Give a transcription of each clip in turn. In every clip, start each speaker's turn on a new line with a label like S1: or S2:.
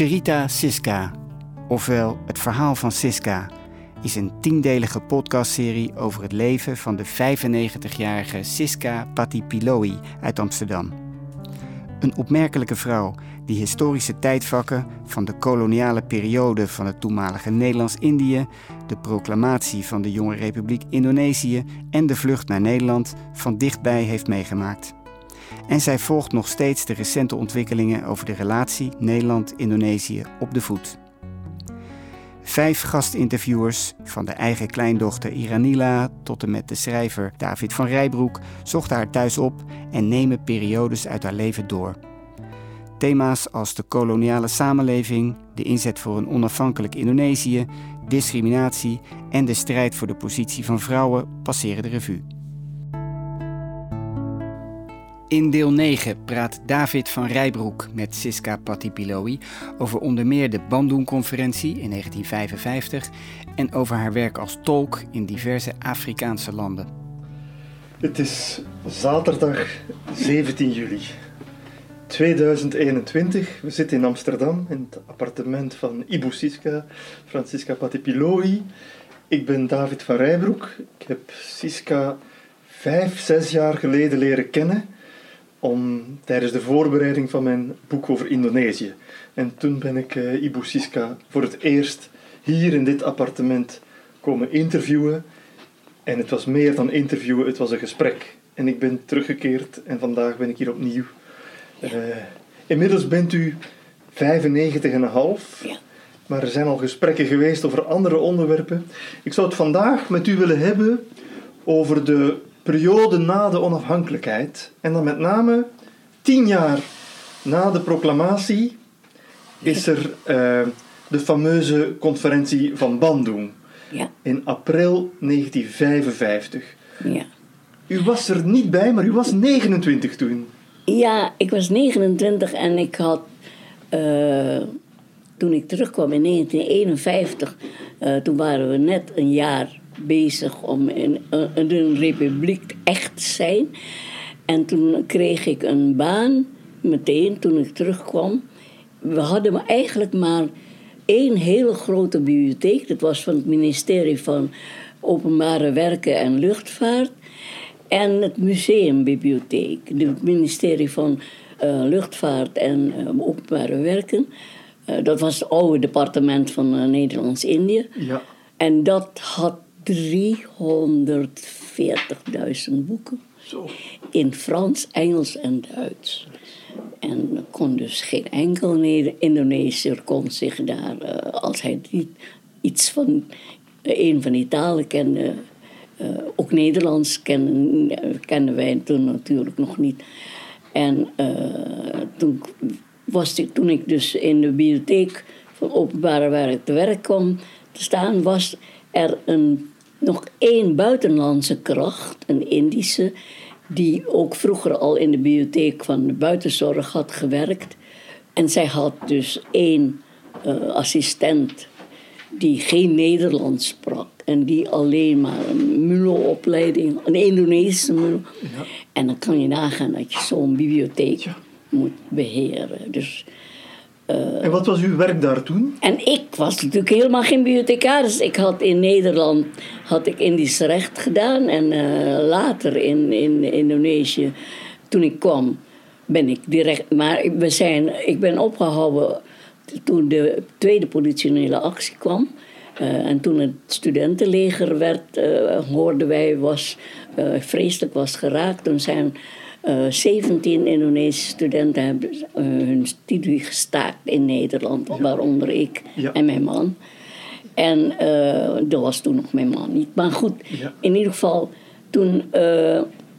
S1: Cherita Siska, ofwel Het Verhaal van Siska, is een tiendelige podcastserie over het leven van de 95-jarige Siska Patipiloi uit Amsterdam. Een opmerkelijke vrouw die historische tijdvakken van de koloniale periode van het toenmalige Nederlands-Indië, de proclamatie van de jonge Republiek Indonesië en de vlucht naar Nederland van dichtbij heeft meegemaakt. En zij volgt nog steeds de recente ontwikkelingen over de relatie Nederland-Indonesië op de voet. Vijf gastinterviewers, van de eigen kleindochter Iranila tot en met de schrijver David van Rijbroek, zochten haar thuis op en nemen periodes uit haar leven door. Thema's als de koloniale samenleving, de inzet voor een onafhankelijk Indonesië, discriminatie en de strijd voor de positie van vrouwen passeren de revue. In deel 9 praat David van Rijbroek met Siska Patipiloi over onder meer de Bandung-conferentie in 1955 en over haar werk als tolk in diverse Afrikaanse landen.
S2: Het is zaterdag 17 juli 2021. We zitten in Amsterdam in het appartement van Ibu Siska, Francisca Patipiloi. Ik ben David van Rijbroek. Ik heb Siska vijf, zes jaar geleden leren kennen om, tijdens de voorbereiding van mijn boek over Indonesië. En toen ben ik uh, Ibu Siska voor het eerst hier in dit appartement komen interviewen. En het was meer dan interviewen, het was een gesprek. En ik ben teruggekeerd en vandaag ben ik hier opnieuw. Uh, inmiddels bent u 95,5. Ja. Maar er zijn al gesprekken geweest over andere onderwerpen. Ik zou het vandaag met u willen hebben over de periode na de onafhankelijkheid. En dan met name tien jaar na de proclamatie is er uh, de fameuze conferentie van Bandung. Ja. In april 1955. Ja. U was er niet bij, maar u was 29 toen.
S3: Ja, ik was 29 en ik had... Uh, toen ik terugkwam in 1951... Uh, toen waren we net een jaar bezig om in, in een republiek echt te zijn. En toen kreeg ik een baan, meteen toen ik terugkwam. We hadden eigenlijk maar één hele grote bibliotheek. Dat was van het ministerie van Openbare Werken en Luchtvaart. En het museumbibliotheek. Het ministerie van uh, Luchtvaart en uh, Openbare Werken. Uh, dat was het oude departement van Nederlands-Indië. Ja. En dat had 340.000 boeken. Zo. In Frans, Engels en Duits. En kon dus geen enkel Indonesiër kon zich daar, uh, als hij niet iets van uh, een van die talen kende, uh, ook Nederlands kenden, kenden wij toen natuurlijk nog niet. En toen, was ik, toen ik dus in de bibliotheek van openbare werk te werk kwam te staan, was er een nog één buitenlandse kracht, een Indische, die ook vroeger al in de bibliotheek van de buitenzorg had gewerkt. En zij had dus één uh, assistent die geen Nederlands sprak en die alleen maar een MULO-opleiding, een Indonesische MULO. Ja. En dan kan je nagaan dat je zo'n bibliotheek moet beheren. Dus
S2: uh, en wat was uw werk daar toen?
S3: En ik was natuurlijk helemaal geen bibliothecaris. Ik had in Nederland had ik Indisch recht gedaan. En uh, later in, in Indonesië, toen ik kwam, ben ik direct... Maar we zijn, ik ben opgehouden toen de tweede politionele actie kwam. Uh, en toen het studentenleger werd, hoorden wij, was vreselijk was geraakt. Toen zijn 17 eh, Indonesische studenten hebben uh, hun studie gestaakt in Nederland, waaronder ik en mijn man. En dat was toen nog mijn man niet. Maar goed, in ieder geval, toen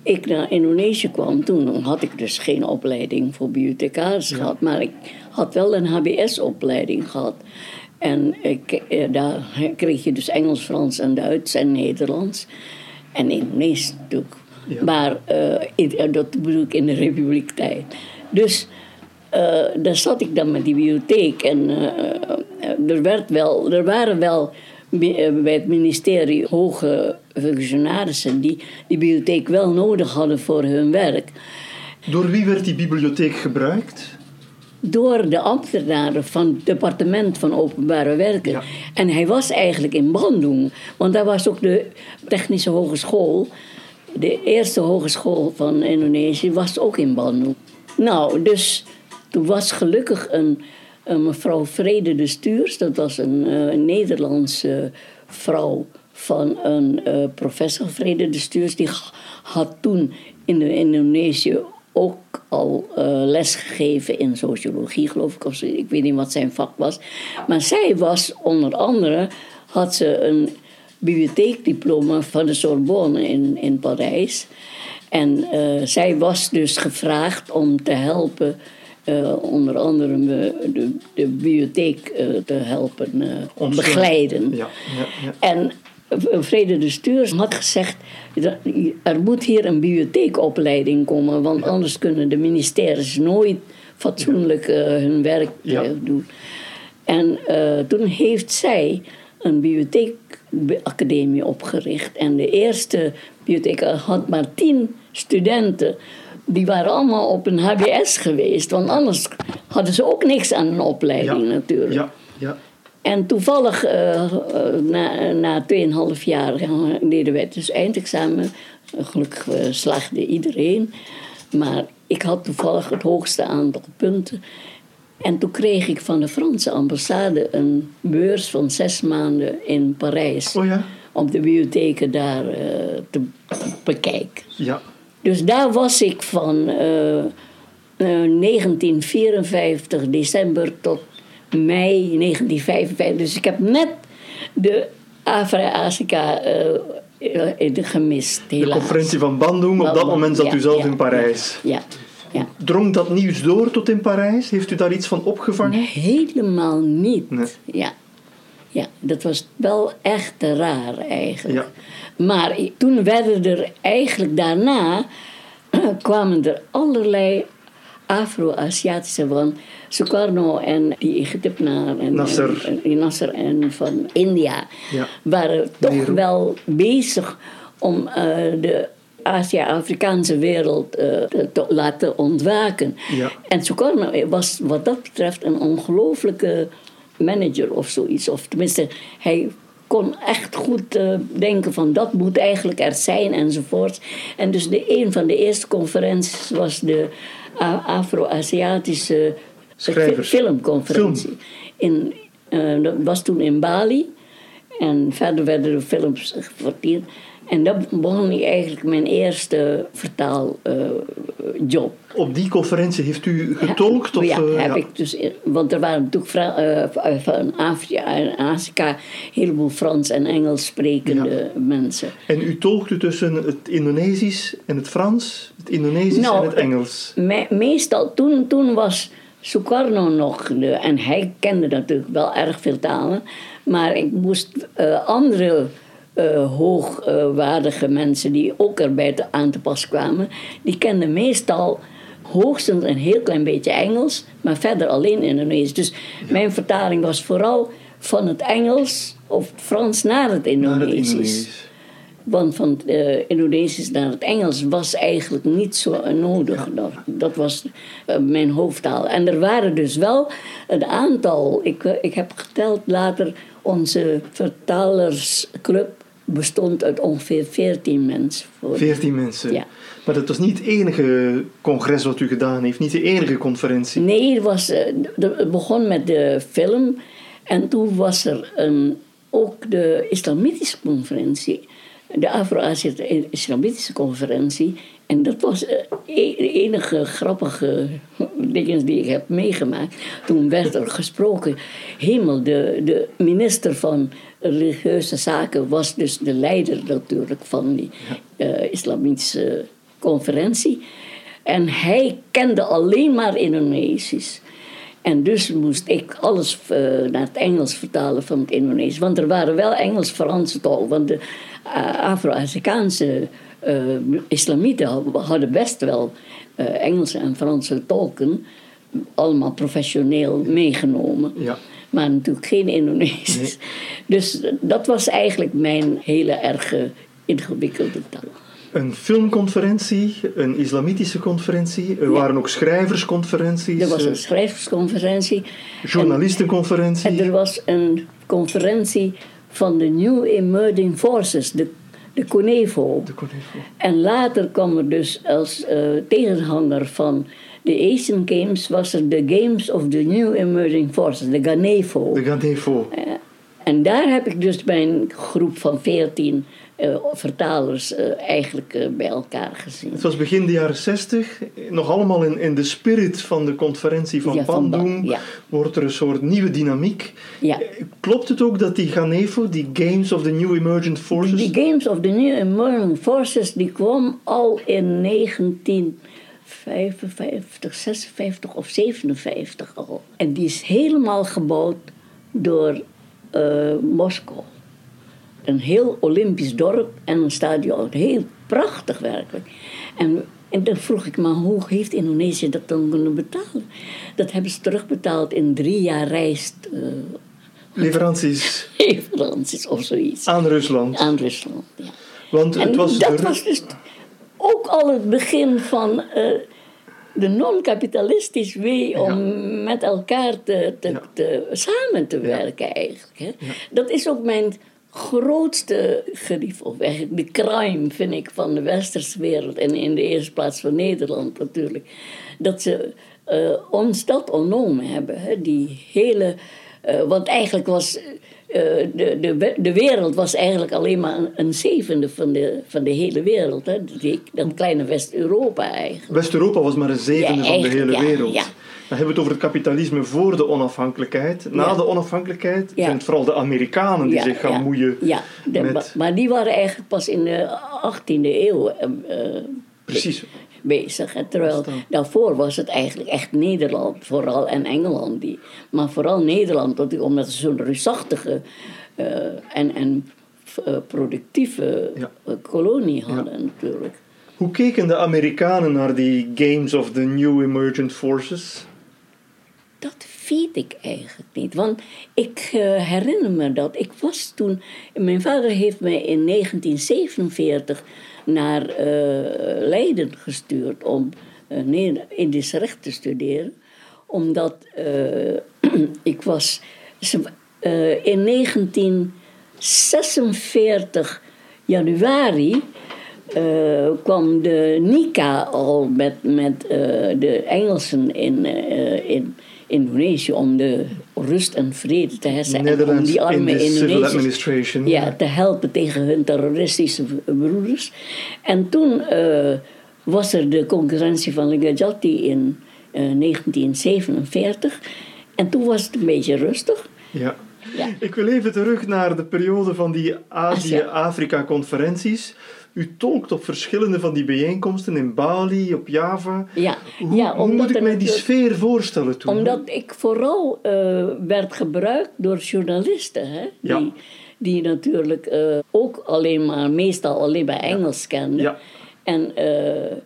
S3: ik naar Indonesië kwam, toen had ik dus geen opleiding voor bibliothecaris gehad, maar ik had wel een HBS-opleiding gehad. En ik, daar kreeg je dus Engels, Frans en Duits en Nederlands. En Indonesisch natuurlijk maar uh, dat bedoel ik in de republiek tijd. Dus uh, daar zat ik dan met die bibliotheek. En er, werd wel, er waren wel bij het ministerie hoge functionarissen die die bibliotheek wel nodig hadden voor hun werk.
S2: Door wie werd die bibliotheek gebruikt?
S3: door de ambtenaren van het departement van openbare werken.
S2: Ja.
S3: En hij was eigenlijk in Bandung, want daar was ook de technische hogeschool. De eerste hogeschool van Indonesië was ook in Bandung. Nou, dus toen was gelukkig een, mevrouw Vrede de Stuurs, dat was een eh, Nederlandse vrouw van een eh, professor Vrede de Stuurs, die had toen in de Indonesië ook al eh les gegeven in sociologie, geloof ik. Of ik weet niet wat zijn vak was. Maar zij was onder andere, had ze een bibliotheekdiploma van de Sorbonne in, in Parijs. En eh, zij was dus gevraagd om te helpen, eh, onder andere me- de, de bibliotheek eh, te helpen begeleiden.
S2: Ja, ja, ja.
S3: En Vrede de Stuurs had gezegd: er moet hier een bibliotheekopleiding komen, want anders kunnen de ministeries nooit fatsoenlijk hun werk doen. En toen heeft zij een bibliotheekacademie opgericht. En de eerste bibliotheek had maar tien studenten. Die waren allemaal op een HBS geweest, want anders hadden ze ook niks aan een opleiding natuurlijk.
S2: Ja, ja.
S3: En toevallig, eh, na, na 2,5 jaar, deden wij dus eindexamen. Gelukkig eh, slaagde iedereen. Maar ik had toevallig het hoogste aantal punten. En toen kreeg ik van de Franse ambassade een beurs van zes maanden in Parijs.
S2: Oh ja?
S3: Om de bibliotheken daar eh, te bekijken.
S2: Ja.
S3: Dus daar was ik van eh, eh, 1954 december tot mei 1955. Dus ik heb net de Afra-Asica eh, gemist,
S2: De
S3: helaas.
S2: conferentie van Bandung, op dat moment zat u zelf in Parijs.
S3: Ja, ja.
S2: Drong dat nieuws door tot in Parijs? Heeft u daar iets van opgevangen?
S3: Helemaal niet.
S2: Nee.
S3: Ja. ja, dat was wel echt raar eigenlijk.
S2: Ja.
S3: Maar toen werden er eigenlijk daarna kwamen er allerlei Afro-Aziatische van Sukarno en die Egyptenaar en
S2: Nasser.
S3: en, en, Nasser en van India
S2: Ja.
S3: waren toch
S2: Nehru.
S3: wel bezig om eh, de Azië-Afrikaanse wereld eh, te, te laten ontwaken.
S2: Ja.
S3: En Sukarno was wat dat betreft een ongelooflijke manager of zoiets. Of tenminste, hij kon echt goed eh, denken van dat moet eigenlijk er zijn enzovoort. En dus de, een van de eerste conferenties was de Afro-Aziatische filmconferentie. In, eh, dat was toen in Bali. En verder werden de films geverteerd. En dat begon ik eigenlijk mijn eerste vertaaljob.
S2: Op die conferentie heeft u getolkt? Of,
S3: ja,
S2: eh,
S3: heb
S2: ja.
S3: ik dus, want er waren natuurlijk Fra- eh, van Afrika en Afrika een heleboel Frans en Engels sprekende mensen.
S2: En u tolkte tussen het Indonesisch en het Frans, het Indonesisch
S3: Nou,
S2: en het Engels.
S3: Me- meestal, toen, toen was Sukarno nog, de, en hij kende natuurlijk wel erg veel talen, maar ik moest eh, andere eh, hoogwaardige mensen die ook erbij te, aan te pas kwamen, die kenden meestal hoogstens een heel klein beetje Engels, maar verder alleen Indonesisch. Dus mijn vertaling was vooral van het Engels of het Frans naar het
S2: Naar
S3: Indonesisch.
S2: het.
S3: Want van het eh, Indonesisch naar het Engels was eigenlijk niet zo nodig. Dat, dat was eh, mijn hoofdtaal. En er waren dus wel een aantal. Ik, ik heb geteld later, onze vertalersclub bestond uit ongeveer 14 mensen. Voor-
S2: Veertien mensen.
S3: Ja.
S2: Maar dat was niet het enige congres wat u gedaan heeft, niet de enige conferentie.
S3: Nee, het, was, eh, het begon met de film. En toen was er een, ook de islamitische conferentie. De Afro-Azië-Islamitische conferentie. En dat was eh, e- de enige grappige dingen die ik heb meegemaakt. Toen werd er gesproken. Hemel, de, de minister van religieuze zaken was dus de leider natuurlijk van die eh, islamitische conferentie. En hij kende alleen maar Indonesisch. En dus moest ik alles eh, naar het Engels vertalen van het Indonesisch. Want er waren wel Engels-Franse tolken. Want de uh, Afro-Afrikaanse uh, islamieten hadden best wel uh, Engelse en Franse tolken. Allemaal professioneel meegenomen.
S2: Ja.
S3: Maar natuurlijk geen Indonesisch. Nee. Dus dat was eigenlijk mijn hele erge ingewikkelde taal.
S2: Een filmconferentie, een islamitische conferentie, er waren ook schrijversconferenties.
S3: Er was
S2: eh,
S3: een schrijversconferentie.
S2: journalistenconferentie.
S3: En er was een conferentie van de New Emerging Forces, de, de CONEVO.
S2: De Conevo.
S3: En later kwam er dus als eh, tegenhanger van de Asian Games, was er de Games of the New Emerging Forces, de GANEVO.
S2: De Gadevo.
S3: Eh, en daar heb ik dus mijn groep van veertien eh, vertalers eh, eigenlijk eh, bij elkaar gezien.
S2: Het was begin de jaren 60, nog allemaal in, in de spirit van de conferentie van
S3: Ja,
S2: Bandung.
S3: ja.
S2: Wordt er een soort nieuwe dynamiek.
S3: Ja.
S2: Klopt het ook dat die Ganevo, die Games of the New Emergent Forces,
S3: Die Games of the New Emerging Forces die kwam al in 1955, 56 of 57 al. En die is helemaal gebouwd door eh, Moskou. Een heel Olympisch dorp en een stadion. Heel prachtig werkelijk. En, en dan vroeg ik me, hoe heeft Indonesië dat dan kunnen betalen? Dat hebben ze terugbetaald in drie jaar reis eh
S2: leveranties
S3: leveranties of zoiets.
S2: aan Rusland.
S3: Aan Rusland, ja.
S2: Want
S3: En
S2: het was
S3: dat
S2: de-
S3: was dus ook al het begin van eh, de non-kapitalistisch wee om met elkaar te, te,
S2: Ja.
S3: te- samen te werken eigenlijk. Hè. Dat is ook mijn grootste gerief, of eigenlijk de crime vind ik van de westerse wereld en in de eerste plaats van Nederland natuurlijk. Dat ze eh, ons dat ontnomen hebben. Hè. Die hele, eh, want eigenlijk was de, de, we- de wereld was eigenlijk alleen maar een, een zevende van de, van de hele wereld. Hè. Die, dat kleine West-Europa eigenlijk.
S2: West-Europa was maar een zevende
S3: Ja,
S2: van de hele
S3: ja,
S2: wereld.
S3: ja.
S2: Dan hebben we het over het kapitalisme voor de onafhankelijkheid. Na
S3: Ja.
S2: de onafhankelijkheid
S3: Ja.
S2: zijn het vooral de Amerikanen die
S3: Ja,
S2: zich gaan moeien
S3: Ja, de-
S2: met...
S3: maar, maar die waren eigenlijk pas in de 18e eeuw eh, eh,
S2: Precies.
S3: Bezig. hè. Terwijl daarvoor was het eigenlijk echt Nederland, vooral en Engeland. Die, maar vooral Nederland, dat- omdat ze zo'n reusachtige eh, en, en eh, productieve
S2: Ja.
S3: eh, kolonie hadden natuurlijk.
S2: Hoe keken de Amerikanen naar die Games of the New Emergent Forces?
S3: Dat weet ik eigenlijk niet. Want ik herinner me dat. Ik was toen. Mijn vader heeft mij in 1947 naar eh, Leiden gestuurd om uh, Indisch recht te studeren. Omdat eh, ik was. in 1946 januari kwam de Nika al met, met de Engelsen in, in Indonesië om de rust en vrede te herstellen. En om die arme Indonesiërs ja, te helpen tegen hun terroristische broeders. En toen eh, was er de concurrentie van Ligajati in eh, 1947. En toen was het een beetje rustig.
S2: Ja.
S3: Ja.
S2: Ik wil even terug naar de periode van die Azië-Afrika-conferenties. U tolkt op verschillende van die bijeenkomsten in Bali, op Java.
S3: Ja,
S2: Hoe,
S3: ja
S2: hoe moet ik mij die sfeer voorstellen toen?
S3: Omdat ik vooral eh, werd gebruikt door journalisten. Hè?
S2: Ja.
S3: Die, die natuurlijk eh, ook alleen maar, meestal alleen maar Engels kenden.
S2: Ja.
S3: En eh,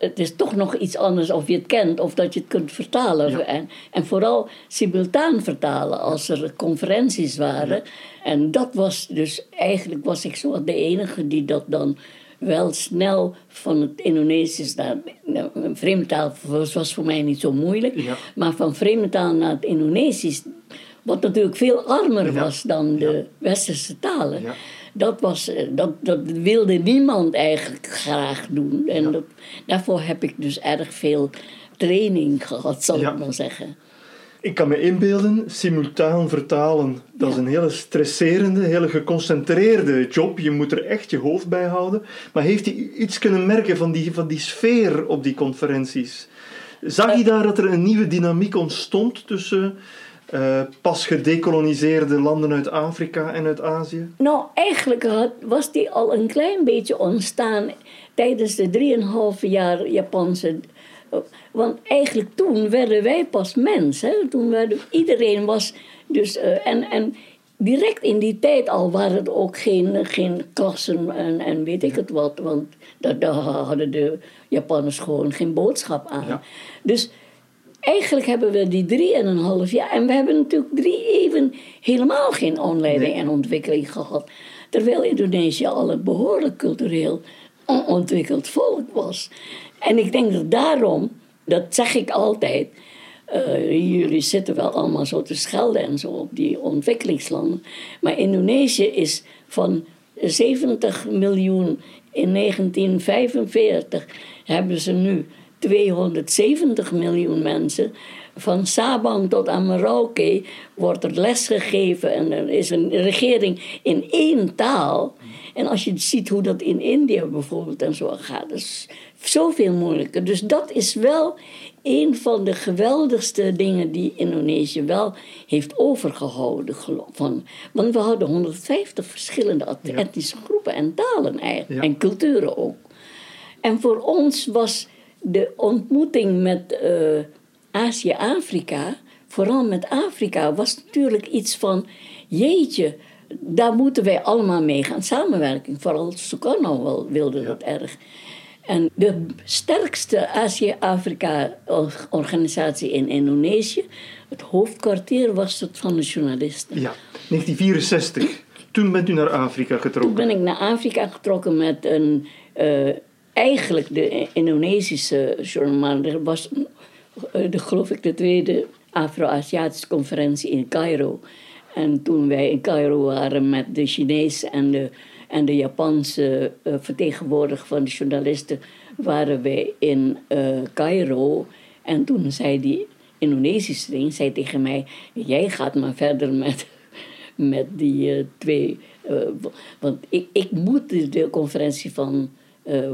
S3: het is toch nog iets anders of je het kent of dat je het kunt vertalen.
S2: Ja.
S3: En, en vooral simultaan vertalen als er conferenties waren. En dat was dus, eigenlijk was ik zo de enige die dat dan wel snel van het Indonesisch naar nou, een vreemde taal was, was voor mij niet zo moeilijk.
S2: Ja.
S3: Maar van vreemde taal naar het Indonesisch, wat natuurlijk veel armer was dan de westerse talen. Dat, was, eh, dat, dat wilde niemand eigenlijk graag doen. En dat, daarvoor heb ik dus erg veel training gehad, zal
S2: Ja.
S3: ik maar zeggen.
S2: Ik kan me inbeelden, simultaan vertalen, dat is een hele stresserende, hele geconcentreerde job. Je moet er echt je hoofd bij houden. Maar heeft hij iets kunnen merken van die, van die sfeer op die conferenties? Zag hij daar dat er een nieuwe dynamiek ontstond tussen eh, pas gedecoloniseerde landen uit Afrika en uit Azië?
S3: Nou, eigenlijk had, was die al een klein beetje ontstaan tijdens de 3,5 jaar Japanse. Want eigenlijk toen werden wij pas mens. Hè? Toen werden, iedereen was dus. eh, en, en direct in die tijd al waren het ook geen, geen klassen en, en weet ik het wat. Want daar, daar hadden de Japanners gewoon geen boodschap aan.
S2: Ja.
S3: Dus eigenlijk hebben we die drieënhalf jaar. En we hebben natuurlijk drie even helemaal geen omleiding
S2: Nee.
S3: en ontwikkeling gehad. Terwijl Indonesië al een behoorlijk cultureel ontwikkeld volk was. En ik denk dat daarom, dat zeg ik altijd. Uh, jullie zitten wel allemaal zo te schelden en zo op die ontwikkelingslanden. Maar Indonesië is van 70 miljoen in 1945 hebben ze nu 270 miljoen mensen. Van Sabang tot aan wordt er les gegeven en er is een regering in één taal. En als je ziet hoe dat in India bijvoorbeeld en zo gaat, dat is zoveel moeilijker. Dus dat is wel een van de geweldigste dingen die Indonesië wel heeft overgehouden. Van, want we hadden 150 verschillende etnische groepen en talen eigenlijk, en culturen ook. En voor ons was de ontmoeting met uh, Azië-Afrika, vooral met Afrika, was natuurlijk iets van: jeetje, daar moeten wij allemaal mee gaan samenwerken. Vooral Sukarno wilde dat erg. En de sterkste Azië-Afrika-organisatie in Indonesië, het hoofdkwartier was het van de journalisten.
S2: Ja, 1964. Toen bent u naar Afrika getrokken.
S3: Toen ben ik naar Afrika getrokken met een. Uh, eigenlijk de Indonesische journal. Was, uh, de, geloof ik, de tweede Afro-Aziatische conferentie in Cairo. En toen wij in Cairo waren met de Chinese en de en de Japanse uh, vertegenwoordiger van de journalisten waren wij in uh, Cairo. En toen zei die Indonesische ding zei tegen mij: Jij gaat maar verder met, met die twee. want ik, ik moet de conferentie van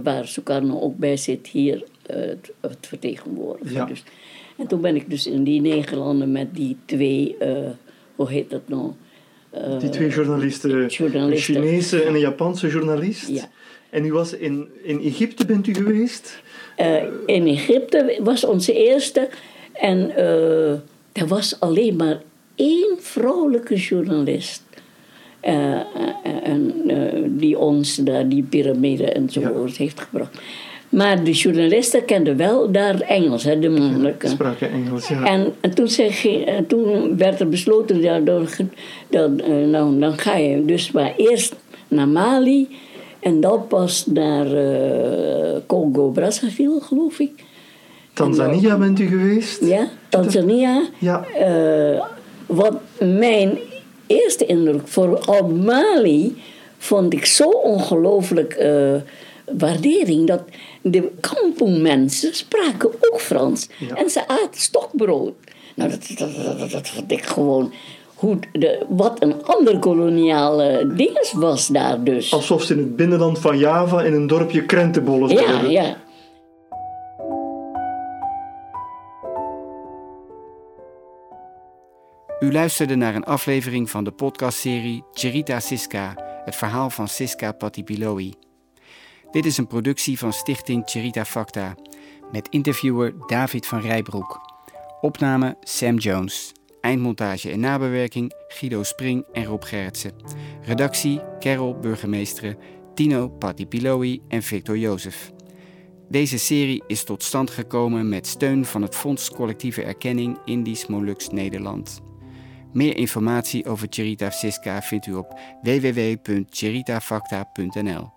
S3: waar Sukarno ook bij zit hier het, het vertegenwoordigen. Ja. Dus, en toen ben ik dus in die negen landen met die twee, hoe heet dat nou?
S2: Eh, die twee journalisten, een Chinese en een Japanse journalist. Ja. En u was in, in Egypte, bent u geweest?
S3: Uh, in Egypte was onze eerste. En uh, er was alleen maar één vrouwelijke journalist. Uh, en, die ons daar die piramide enzovoort ja. heeft gebracht. Maar de journalisten kenden wel daar Engels, hè, de mannelijke.
S2: Spraken Engels, ja.
S3: En, en toen, zeg, toen werd er besloten, ja, eh, nou, dan ga je dus maar eerst naar Mali en dan pas naar uh, Congo-Brazzaville, geloof ik.
S2: Tanzania bent u geweest?
S3: Ja, Tanzania. Ja. Uh, wat mijn eerste indruk voor Mali vond ik zo ongelooflijk waardering. Dat de kampongmensen spraken ook Frans. En ze aten stokbrood. Nou, dat, dat, dat, dat vond ik gewoon... Hoe de, wat een ander koloniale ding was daar dus.
S2: Alsof ze in het binnenland van Java in een dorpje krentenbollen
S3: Ja, ja.
S1: U luisterde naar een aflevering van de podcastserie Cherita Siska, het verhaal van Siska Patipiloi. Dit is een productie van Stichting Cherita Facta met interviewer David van Rijbroek. Opname Sam Jones. Eindmontage en nabewerking Guido Spring en Rob Gerritsen. Redactie Carol Burgemeesteren, Tino Patipiloi en Victor Jozef. Deze serie is tot stand gekomen met steun van het Fonds Collectieve Erkenning Indisch Molux Nederland. Meer informatie over Cherita Siska vindt u op www.cheritafacta.nl.